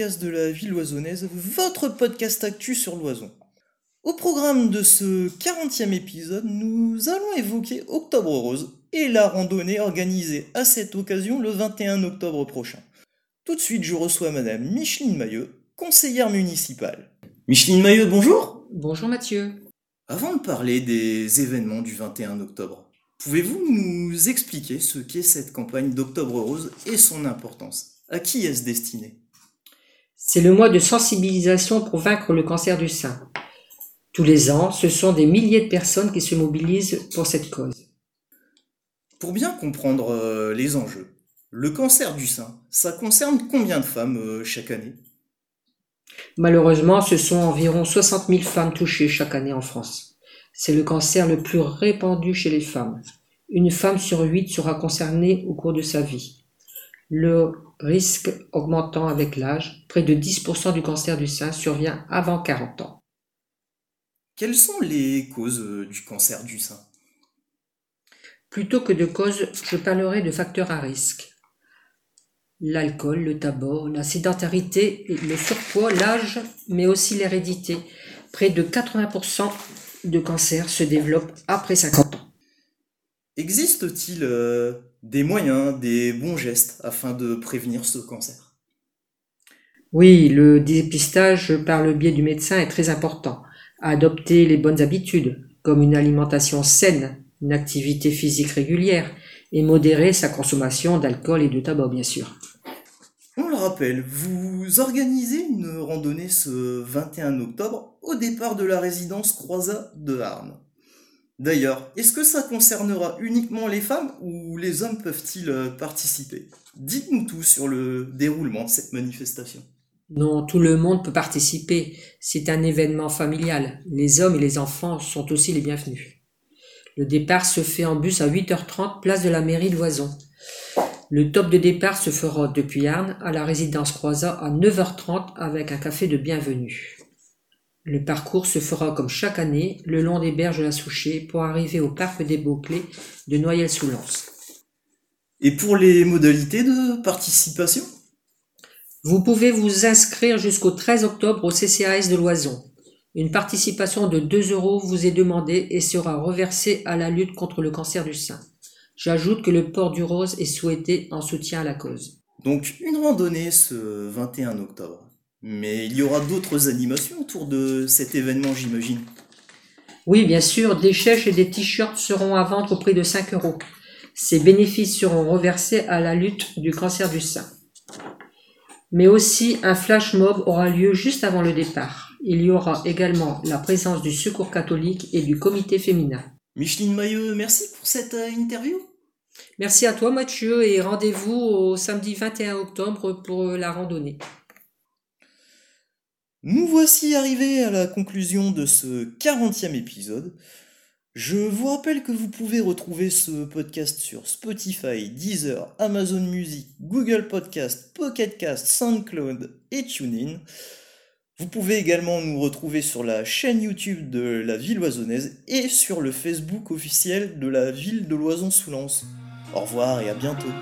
ville loisonnaise, votre podcast actu sur l'oison. Au programme de ce 40e épisode, nous allons évoquer Octobre Rose et la randonnée organisée à cette occasion le 21 octobre prochain. Tout de suite, je reçois Madame Micheline Mailleux, conseillère municipale. Micheline Mailleux, bonjour Bonjour Mathieu. Avant de parler des événements du 21 octobre, pouvez-vous nous expliquer ce qu'est cette campagne d'Octobre Rose et son importance? À qui est-ce destiné? C'est le mois de sensibilisation pour vaincre le cancer du sein. Tous les ans, ce sont des milliers de personnes qui se mobilisent pour cette cause. Pour bien comprendre euh, les enjeux, le cancer du sein, ça concerne combien de femmes euh, chaque année? Malheureusement, ce sont environ 60 000 femmes touchées chaque année en France. C'est le cancer le plus répandu chez les femmes. Une femme sur huit sera concernée au cours de sa vie. Le risque augmentant avec l'âge, près de 10% du cancer du sein survient avant 40 ans. Quelles sont les causes euh, du cancer du sein? Plutôt que de causes, je parlerai de facteurs à risque. L'alcool, le tabac, la sédentarité, le surpoids, l'âge, mais aussi l'hérédité. Près de 80% de cancers se développent après 50 ans. Existe-t-il euh, des moyens, des bons gestes afin de prévenir ce cancer? Oui, le dépistage par le biais du médecin est très important. Adopter les bonnes habitudes, comme une alimentation saine, une activité physique régulière, et modérer sa consommation d'alcool et de tabac, bien sûr. On le rappelle, vous organisez une randonnée ce 21 octobre au départ de la résidence Croisat de Arnes. D'ailleurs, est-ce que ça concernera uniquement les femmes ou les hommes peuvent-ils euh, participer? Dites-nous tout sur le déroulement de cette manifestation. Non, tout le monde peut participer. C'est un événement familial. Les hommes et les enfants sont aussi les bienvenus. Le départ se fait en bus à 8h30, place de la mairie de Loison. Le top de départ se fera depuis Arnes à la résidence Croisat à 9h30 avec un café de bienvenue. Le parcours se fera comme chaque année le long des berges de la Souchet pour arriver au parc des Beauclés de Noyelles-sous-Lens. Et pour les modalités de participation? Vous pouvez vous inscrire jusqu'au 13 octobre au CCAS de Loison. Une participation de 2 euros vous est demandée et sera reversée à la lutte contre le cancer du sein. J'ajoute que le port du rose est souhaité en soutien à la cause. Donc une randonnée ce 21 octobre. Mais il y aura d'autres animations autour de cet événement, j'imagine. Oui, bien sûr, des chèches et des t-shirts seront à vendre au prix de 5 euros. Ces bénéfices seront reversés à la lutte du cancer du sein. Mais aussi un flash mob aura lieu juste avant le départ. Il y aura également la présence du Secours catholique et du comité féminin. Micheline Mailleux, merci pour cette euh, interview. Merci à toi Mathieu et rendez-vous au samedi 21 octobre pour euh, la randonnée. Nous voici arrivés à la conclusion de ce 40e épisode. Je vous rappelle que vous pouvez retrouver ce podcast sur Spotify, Deezer, Amazon Music, Google Podcast, Pocket Cast, SoundCloud et TuneIn. Vous pouvez également nous retrouver sur la chaîne YouTube de la ville oisonnaise et sur le Facebook officiel de la ville de loison sous Au revoir et à bientôt.